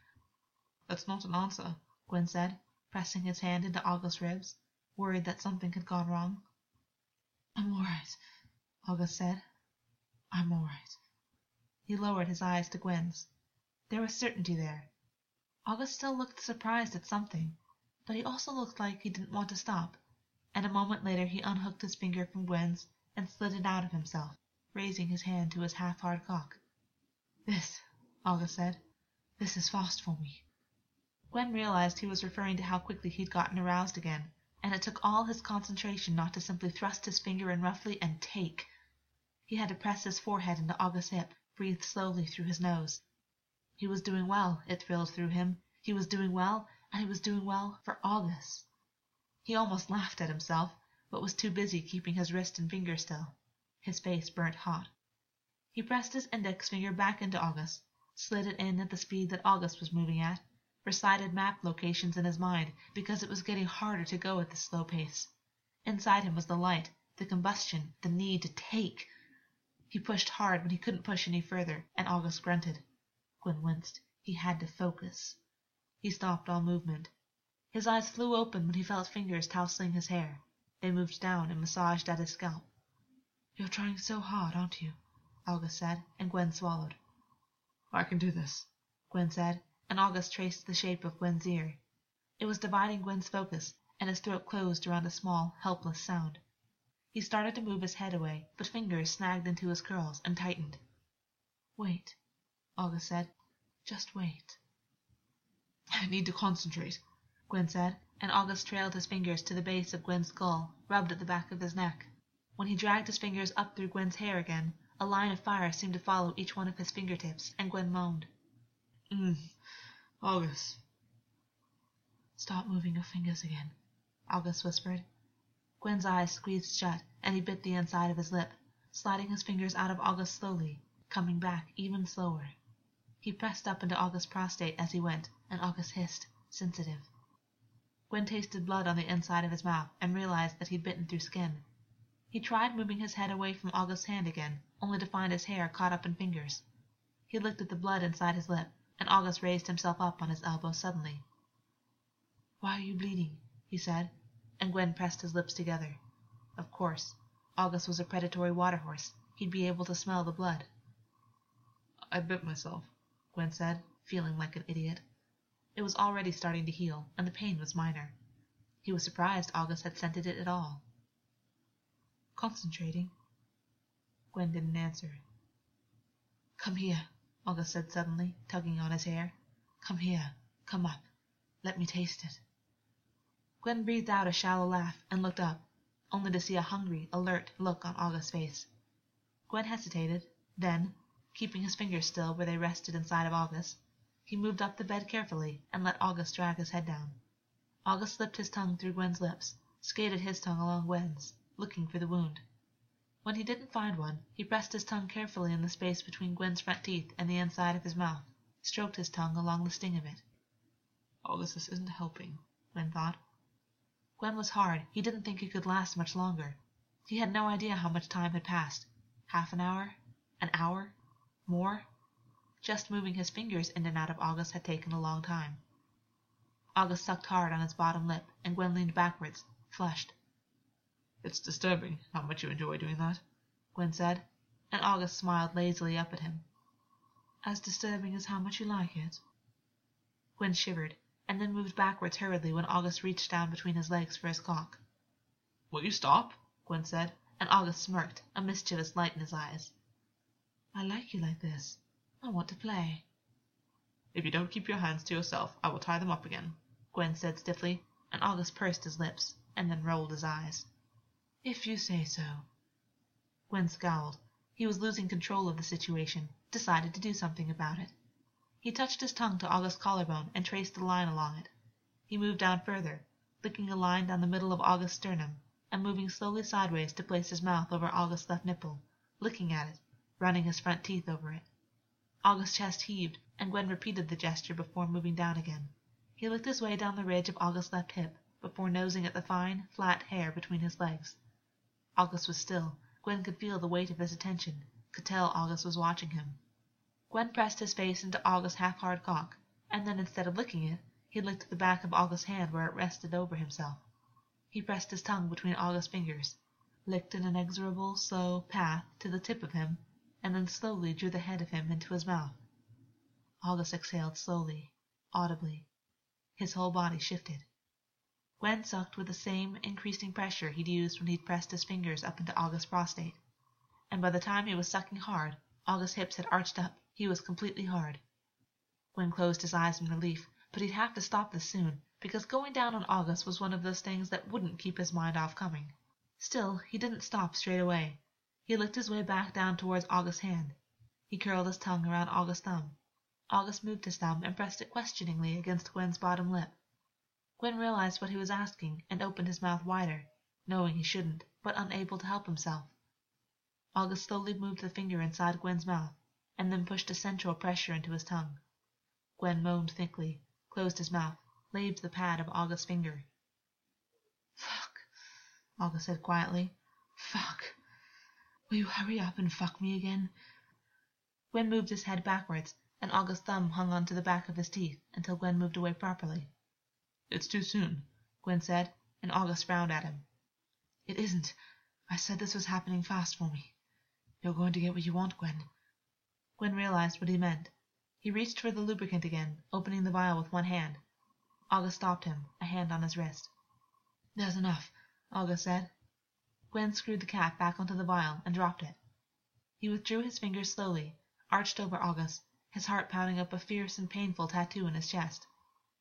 That's not an answer, Gwyn said, pressing his hand into Augus's ribs, worried that something had gone wrong. I'm all right, Augus said. I'm all right. He lowered his eyes to Gwyn's. There was certainty there. Augus still looked surprised at something, but he also looked like he didn't want to stop, and a moment later he unhooked his finger from Gwyn's and slid it out of himself, raising his hand to his half-hard cock. This, Augus said, this is fast for me. Gwyn realized he was referring to how quickly he'd gotten aroused again, and it took all his concentration not to simply thrust his finger in roughly and take. He had to press his forehead into Augus's hip, breathe slowly through his nose. He was doing well, it thrilled through him. He was doing well, and he was doing well for Augus. He almost laughed at himself, but was too busy keeping his wrist and finger still. His face burnt hot. He pressed his index finger back into Augus, slid it in at the speed that Augus was moving at, recited map locations in his mind because it was getting harder to go at this slow pace. Inside him was the light, the combustion, the need to take. He pushed hard when he couldn't push any further, and Augus grunted. Gwyn winced. He had to focus. He stopped all movement. His eyes flew open when he felt fingers tousling his hair. They moved down and massaged at his scalp. You're trying so hard, aren't you? Augus said, and Gwyn swallowed. I can do this, Gwyn said, and Augus traced the shape of Gwyn's ear. It was dividing Gwyn's focus, and his throat closed around a small, helpless sound. He started to move his head away, but fingers snagged into his curls and tightened. Wait, Augus said. Just wait. I need to concentrate, Gwyn said, and Augus trailed his fingers to the base of Gwyn's skull, rubbed at the back of his neck. When he dragged his fingers up through Gwyn's hair again, a line of fire seemed to follow each one of his fingertips, and Gwyn moaned. Mm. Augus. Stop moving your fingers again, Augus whispered. Gwyn's eyes squeezed shut, and he bit the inside of his lip, sliding his fingers out of Augus slowly, coming back even slower. He pressed up into Augus's prostate as he went, and Augus hissed, sensitive. Gwyn tasted blood on the inside of his mouth and realized that he'd bitten through skin. He tried moving his head away from Augus's hand again, only to find his hair caught up in fingers. He looked at the blood inside his lip, and Augus raised himself up on his elbow suddenly. Why are you bleeding? he said, and Gwyn pressed his lips together. Of course, Augus was a predatory water horse. He'd be able to smell the blood. I bit myself, Gwyn said, feeling like an idiot. It was already starting to heal, and the pain was minor. He was surprised Augus had scented it at all. Concentrating. Gwyn didn't answer. Come here, Augus said suddenly, tugging on his hair. Come here. Come up. Let me taste it. Gwyn breathed out a shallow laugh and looked up, only to see a hungry, alert look on Augus's face. Gwyn hesitated, then, keeping his fingers still where they rested inside of Augus, he moved up the bed carefully and let Augus drag his head down. Augus slipped his tongue through Gwyn's lips, skated his tongue along Gwyn's, looking for the wound. When he didn't find one, he pressed his tongue carefully in the space between Gwyn's front teeth and the inside of his mouth, stroked his tongue along the sting of it. Augus, this isn't helping, Gwyn thought. Gwyn was hard. He didn't think it could last much longer. He had no idea how much time had passed. Half an hour? An hour? More? Just moving his fingers in and out of Augus had taken a long time. Augus sucked hard on his bottom lip, and Gwyn leaned backwards, flushed. It's disturbing how much you enjoy doing that, Gwyn said, and Augus smiled lazily up at him. As disturbing as how much you like it? Gwyn shivered, and then moved backwards hurriedly when Augus reached down between his legs for his cock. Will you stop? Gwyn said, and Augus smirked, a mischievous light in his eyes. I like you like this. I want to play. If you don't keep your hands to yourself, I will tie them up again, Gwyn said stiffly, and Augus pursed his lips and then rolled his eyes. If you say so. Gwyn scowled. He was losing control of the situation, decided to do something about it. He touched his tongue to Augus's collarbone and traced a line along it. He moved down further, licking a line down the middle of Augus's sternum, and moving slowly sideways to place his mouth over Augus's left nipple, licking at it, running his front teeth over it. Augus's chest heaved, and Gwyn repeated the gesture before moving down again. He licked his way down the ridge of Augus's left hip, before nosing at the fine, flat hair between his legs. Augus was still. Gwyn could feel the weight of his attention, could tell Augus was watching him. Gwyn pressed his face into Augus's half-hard cock, and then instead of licking it, he licked the back of Augus's hand where it rested over himself. He pressed his tongue between Augus's fingers, licked an inexorable, slow path to the tip of him, and then slowly drew the head of him into his mouth. Augus exhaled slowly, audibly. His whole body shifted. Gwyn sucked with the same increasing pressure he'd used when he'd pressed his fingers up into Augus's prostate. And by the time he was sucking hard, Augus's hips had arched up. He was completely hard. Gwyn closed his eyes in relief, but he'd have to stop this soon, because going down on Augus was one of those things that wouldn't keep his mind off coming. Still, he didn't stop straight away. He licked his way back down towards Augus's hand. He curled his tongue around Augus's thumb. Augus moved his thumb and pressed it questioningly against Gwyn's bottom lip. Gwyn realized what he was asking and opened his mouth wider, knowing he shouldn't, but unable to help himself. Augus slowly moved the finger inside Gwyn's mouth and then pushed a sensual pressure into his tongue. Gwyn moaned thickly, closed his mouth, laved the pad of Augus's finger. Fuck, Augus said quietly. Fuck. Will you hurry up and fuck me again? Gwyn moved his head backwards, and Augus's thumb hung onto the back of his teeth until Gwyn moved away properly. It's too soon, Gwyn said, and Augus frowned at him. It isn't. I said this was happening fast for me. You're going to get what you want, Gwyn. Gwyn realized what he meant. He reached for the lubricant again, opening the vial with one hand. Augus stopped him, a hand on his wrist. There's enough, Augus said. Gwyn screwed the cap back onto the vial and dropped it. He withdrew his fingers slowly, arched over Augus, his heart pounding up a fierce and painful tattoo in his chest.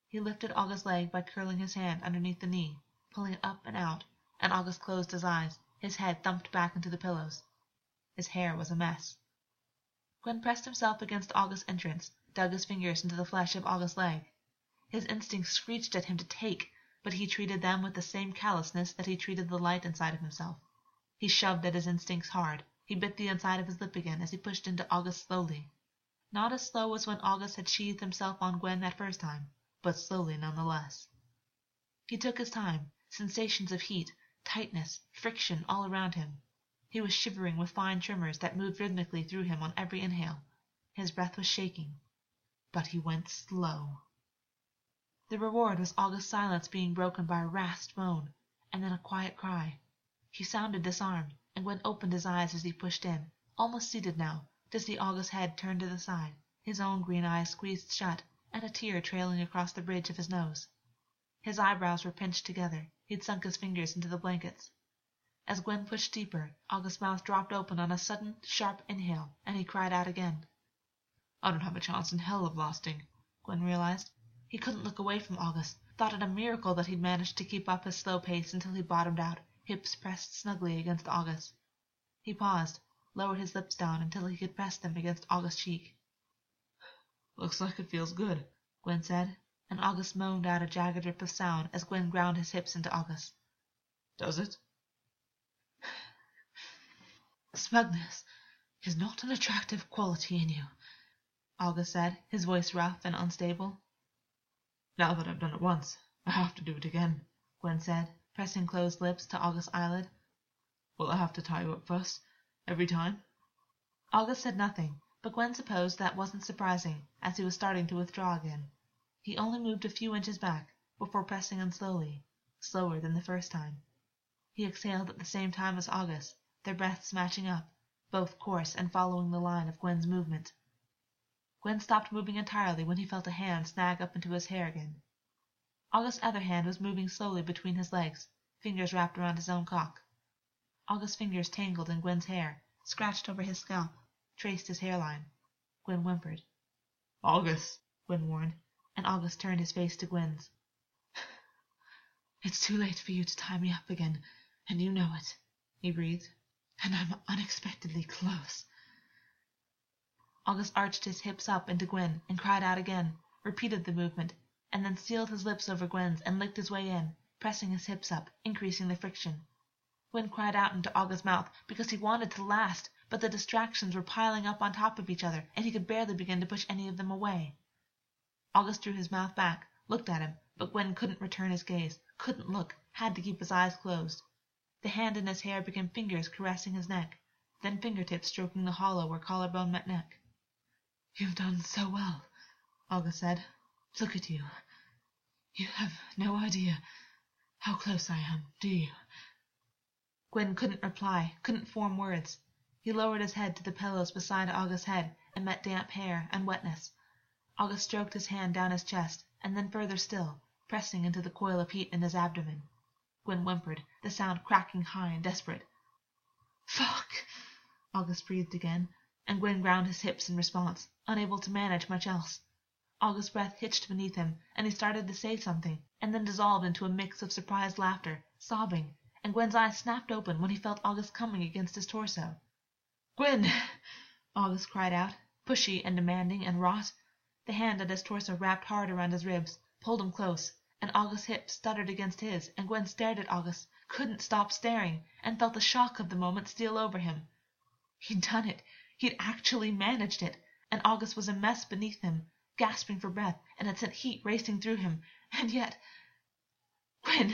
He lifted Augus's leg by curling his hand underneath the knee, pulling it up and out, and Augus closed his eyes, his head thumped back into the pillows. His hair was a mess. Gwyn pressed himself against Augus's entrance, dug his fingers into the flesh of Augus's leg. His instincts screeched at him to take, but he treated them with the same callousness that he treated the light inside of himself. He shoved at his instincts hard. He bit the inside of his lip again as he pushed into Augus slowly. Not as slow as when Augus had sheathed himself on Gwyn that first time, but slowly nonetheless. He took his time, sensations of heat, tightness, friction all around him. He was shivering with fine tremors that moved rhythmically through him on every inhale. His breath was shaking. But he went slow. The reward was Augus's silence being broken by a rasped moan, and then a quiet cry. He sounded disarmed, and Gwyn opened his eyes as he pushed in, almost seated now, to see Augus's head turned to the side, his own green eyes squeezed shut, and a tear trailing across the bridge of his nose. His eyebrows were pinched together. He'd sunk his fingers into the blankets. As Gwyn pushed deeper, Augus's mouth dropped open on a sudden, sharp inhale, and he cried out again. I don't have a chance in hell of lasting, Gwyn realized. He couldn't look away from Augus, thought it a miracle that he'd managed to keep up his slow pace until he bottomed out, hips pressed snugly against Augus. He paused, lowered his lips down until he could press them against Augus's cheek. Looks like it feels good, Gwyn said, and Augus moaned out a jagged rip of sound as Gwyn ground his hips into Augus. Does it? Smugness is not an attractive quality in you, Augus said, his voice rough and unstable. Now that I've done it once, I have to do it again, Gwyn said, pressing closed lips to Augus's eyelid. Will I have to tie you up first, every time? Augus said nothing, but Gwyn supposed that wasn't surprising, as he was starting to withdraw again. He only moved a few inches back, before pressing in slowly, slower than the first time. He exhaled at the same time as Augus, their breaths matching up, both coarse and following the line of Gwyn's movement. Gwyn stopped moving entirely when he felt a hand snag up into his hair again. Augus's other hand was moving slowly between his legs, fingers wrapped around his own cock. Augus's fingers tangled in Gwyn's hair, scratched over his scalp, traced his hairline. Gwyn whimpered. Augus, Gwyn warned, and Augus turned his face to Gwyn's. It's too late for you to tie me up again, and you know it, he breathed. And I'm unexpectedly close. Augus arched his hips up into Gwyn and cried out again, repeated the movement, and then sealed his lips over Gwyn's and licked his way in, pressing his hips up, increasing the friction. Gwyn cried out into Augus's mouth because he wanted to last, but the distractions were piling up on top of each other, and he could barely begin to push any of them away. Augus drew his mouth back, looked at him, but Gwyn couldn't return his gaze, couldn't look, had to keep his eyes closed. The hand in his hair became fingers caressing his neck, then fingertips stroking the hollow where collarbone met neck. You've done so well, Augus said. Look at you. You have no idea how close I am, do you? Gwyn couldn't reply, couldn't form words. He lowered his head to the pillows beside Augus's head and met damp hair and wetness. Augus stroked his hand down his chest, and then further still, pressing into the coil of heat in his abdomen. Gwyn whimpered, the sound cracking high and desperate. Fuck! Augus breathed again, and Gwyn ground his hips in response, unable to manage much else. Augus's breath hitched beneath him, and he started to say something, and then dissolved into a mix of surprised laughter, sobbing, and Gwyn's eyes snapped open when he felt Augus coming against his torso. Gwyn! Augus cried out, pushy and demanding and wrought. The hand at his torso wrapped hard around his ribs, pulled him close, and Augus's hips stuttered against his, and Gwyn stared at Augus, couldn't stop staring, and felt the shock of the moment steal over him. He'd done it. He'd actually managed it, and Augus was a mess beneath him, gasping for breath, and had sent heat racing through him, and yet Gwyn,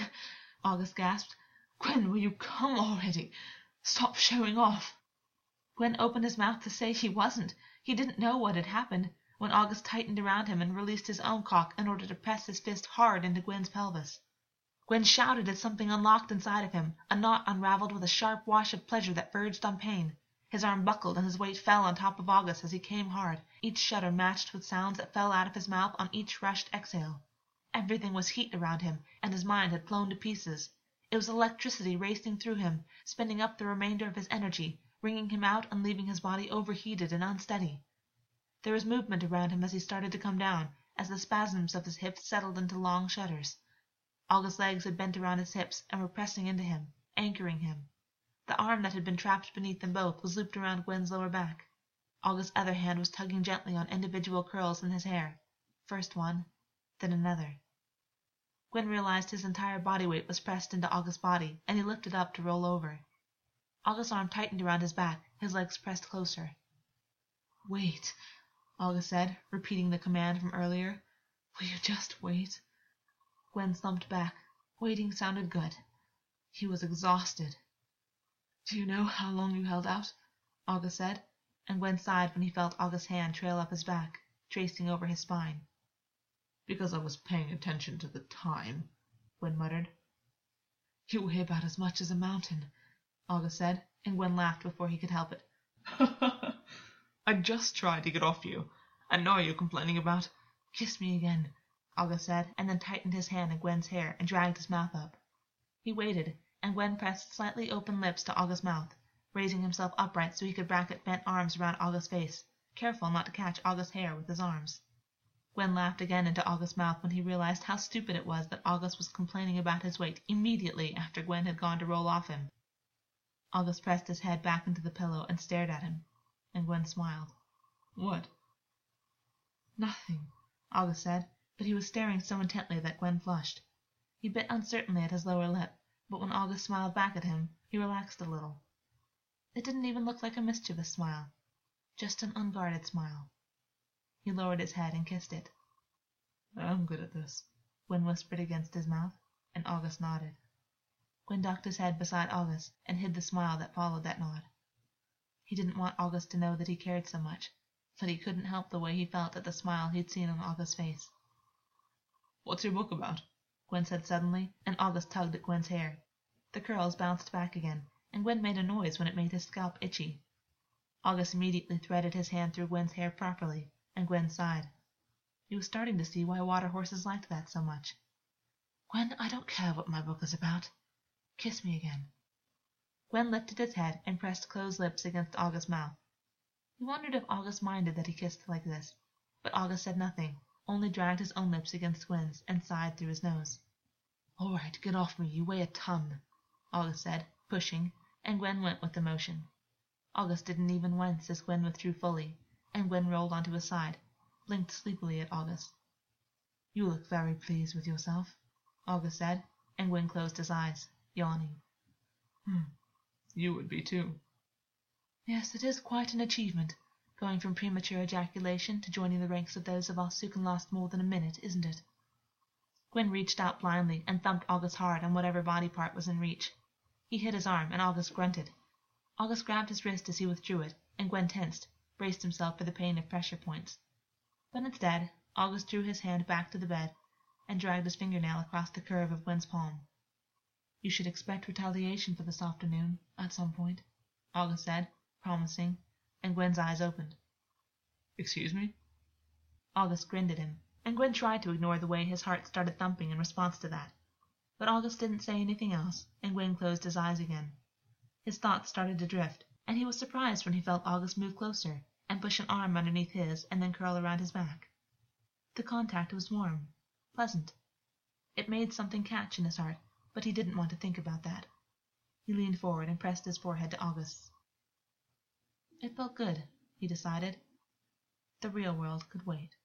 Augus gasped. Gwyn, will you come already? Stop showing off. Gwyn opened his mouth to say he wasn't. He didn't know what had happened when Augus tightened around him and released his own cock in order to press his fist hard into Gwyn's pelvis. Gwyn shouted as something unlocked inside of him, a knot unraveled with a sharp wash of pleasure that verged on pain. His arm buckled and his weight fell on top of Augus as he came hard, each shudder matched with sounds that fell out of his mouth on each rushed exhale. Everything was heat around him, and his mind had flown to pieces. It was electricity racing through him, spinning up the remainder of his energy, wringing him out and leaving his body overheated and unsteady. There was movement around him as he started to come down, as the spasms of his hips settled into long shudders. Augus's legs had bent around his hips and were pressing into him, anchoring him. The arm that had been trapped beneath them both was looped around Gwyn's lower back. Augus's other hand was tugging gently on individual curls in his hair, first one, then another. Gwyn realized his entire body weight was pressed into Augus's body, and he lifted up to roll over. Augus's arm tightened around his back, his legs pressed closer. Wait, Augus said, repeating the command from earlier. Will you just wait? Gwyn slumped back. Waiting sounded good. He was exhausted. Do you know how long you held out? Augus said, and Gwyn sighed when he felt Augus's hand trail up his back, tracing over his spine. Because I was paying attention to the time, Gwyn muttered. You weigh about as much as a mountain, Augus said, and Gwyn laughed before he could help it. I just tried to get off you. I know you're complaining about. Kiss me again, Augus said, and then tightened his hand in Gwyn's hair and dragged his mouth up. He waited, and Gwyn pressed slightly open lips to Augus's mouth, raising himself upright so he could bracket bent arms around Augus's face, careful not to catch Augus's hair with his arms. Gwyn laughed again into Augus's mouth when he realized how stupid it was that Augus was complaining about his weight immediately after Gwyn had gone to roll off him. Augus pressed his head back into the pillow and stared at him, and Gwyn smiled. What? Nothing, Augus said, but he was staring so intently that Gwyn flushed. He bit uncertainly at his lower lip, but when Augus smiled back at him, he relaxed a little. It didn't even look like a mischievous smile, just an unguarded smile. He lowered his head and kissed it. I'm good at this, Gwyn whispered against his mouth, and Augus nodded. Gwyn ducked his head beside Augus and hid the smile that followed that nod. He didn't want Augus to know that he cared so much, but he couldn't help the way he felt at the smile he'd seen on Augus's face. What's your book about? Gwyn said suddenly, and Augus tugged at Gwyn's hair. The curls bounced back again, and Gwyn made a noise when it made his scalp itchy. Augus immediately threaded his hand through Gwyn's hair properly, and Gwyn sighed. He was starting to see why water horses liked that so much. Gwyn, I don't care what my book is about. Kiss me again. Gwyn lifted his head and pressed closed lips against Augus's mouth. He wondered if Augus minded that he kissed like this, but Augus said nothing, only dragged his own lips against Gwyn's and sighed through his nose. All right, get off me, you weigh a ton, Augus said, pushing, and Gwyn went with the motion. Augus didn't even wince as Gwyn withdrew fully, and Gwyn rolled onto his side, blinked sleepily at Augus. You look very pleased with yourself, Augus said, and Gwyn closed his eyes, yawning. Hmm. You would be too. Yes, it is quite an achievement, going from premature ejaculation to joining the ranks of those of us who can last more than a minute, isn't it? Gwyn reached out blindly and thumped Augus hard on whatever body part was in reach. He hit his arm, and Augus grunted. Augus grabbed his wrist as he withdrew it, and Gwyn tensed, braced himself for the pain of pressure points. But instead, Augus drew his hand back to the bed and dragged his fingernail across the curve of Gwyn's palm. You should expect retaliation for this afternoon, at some point, Augus said, promising, and Gwyn's eyes opened. Excuse me? Augus grinned at him, and Gwyn tried to ignore the way his heart started thumping in response to that. But Augus didn't say anything else, and Gwyn closed his eyes again. His thoughts started to drift, and he was surprised when he felt Augus move closer and push an arm underneath his and then curl around his back. The contact was warm, pleasant. It made something catch in his heart, but he didn't want to think about that. He leaned forward and pressed his forehead to Augus's. It felt good, he decided. The real world could wait.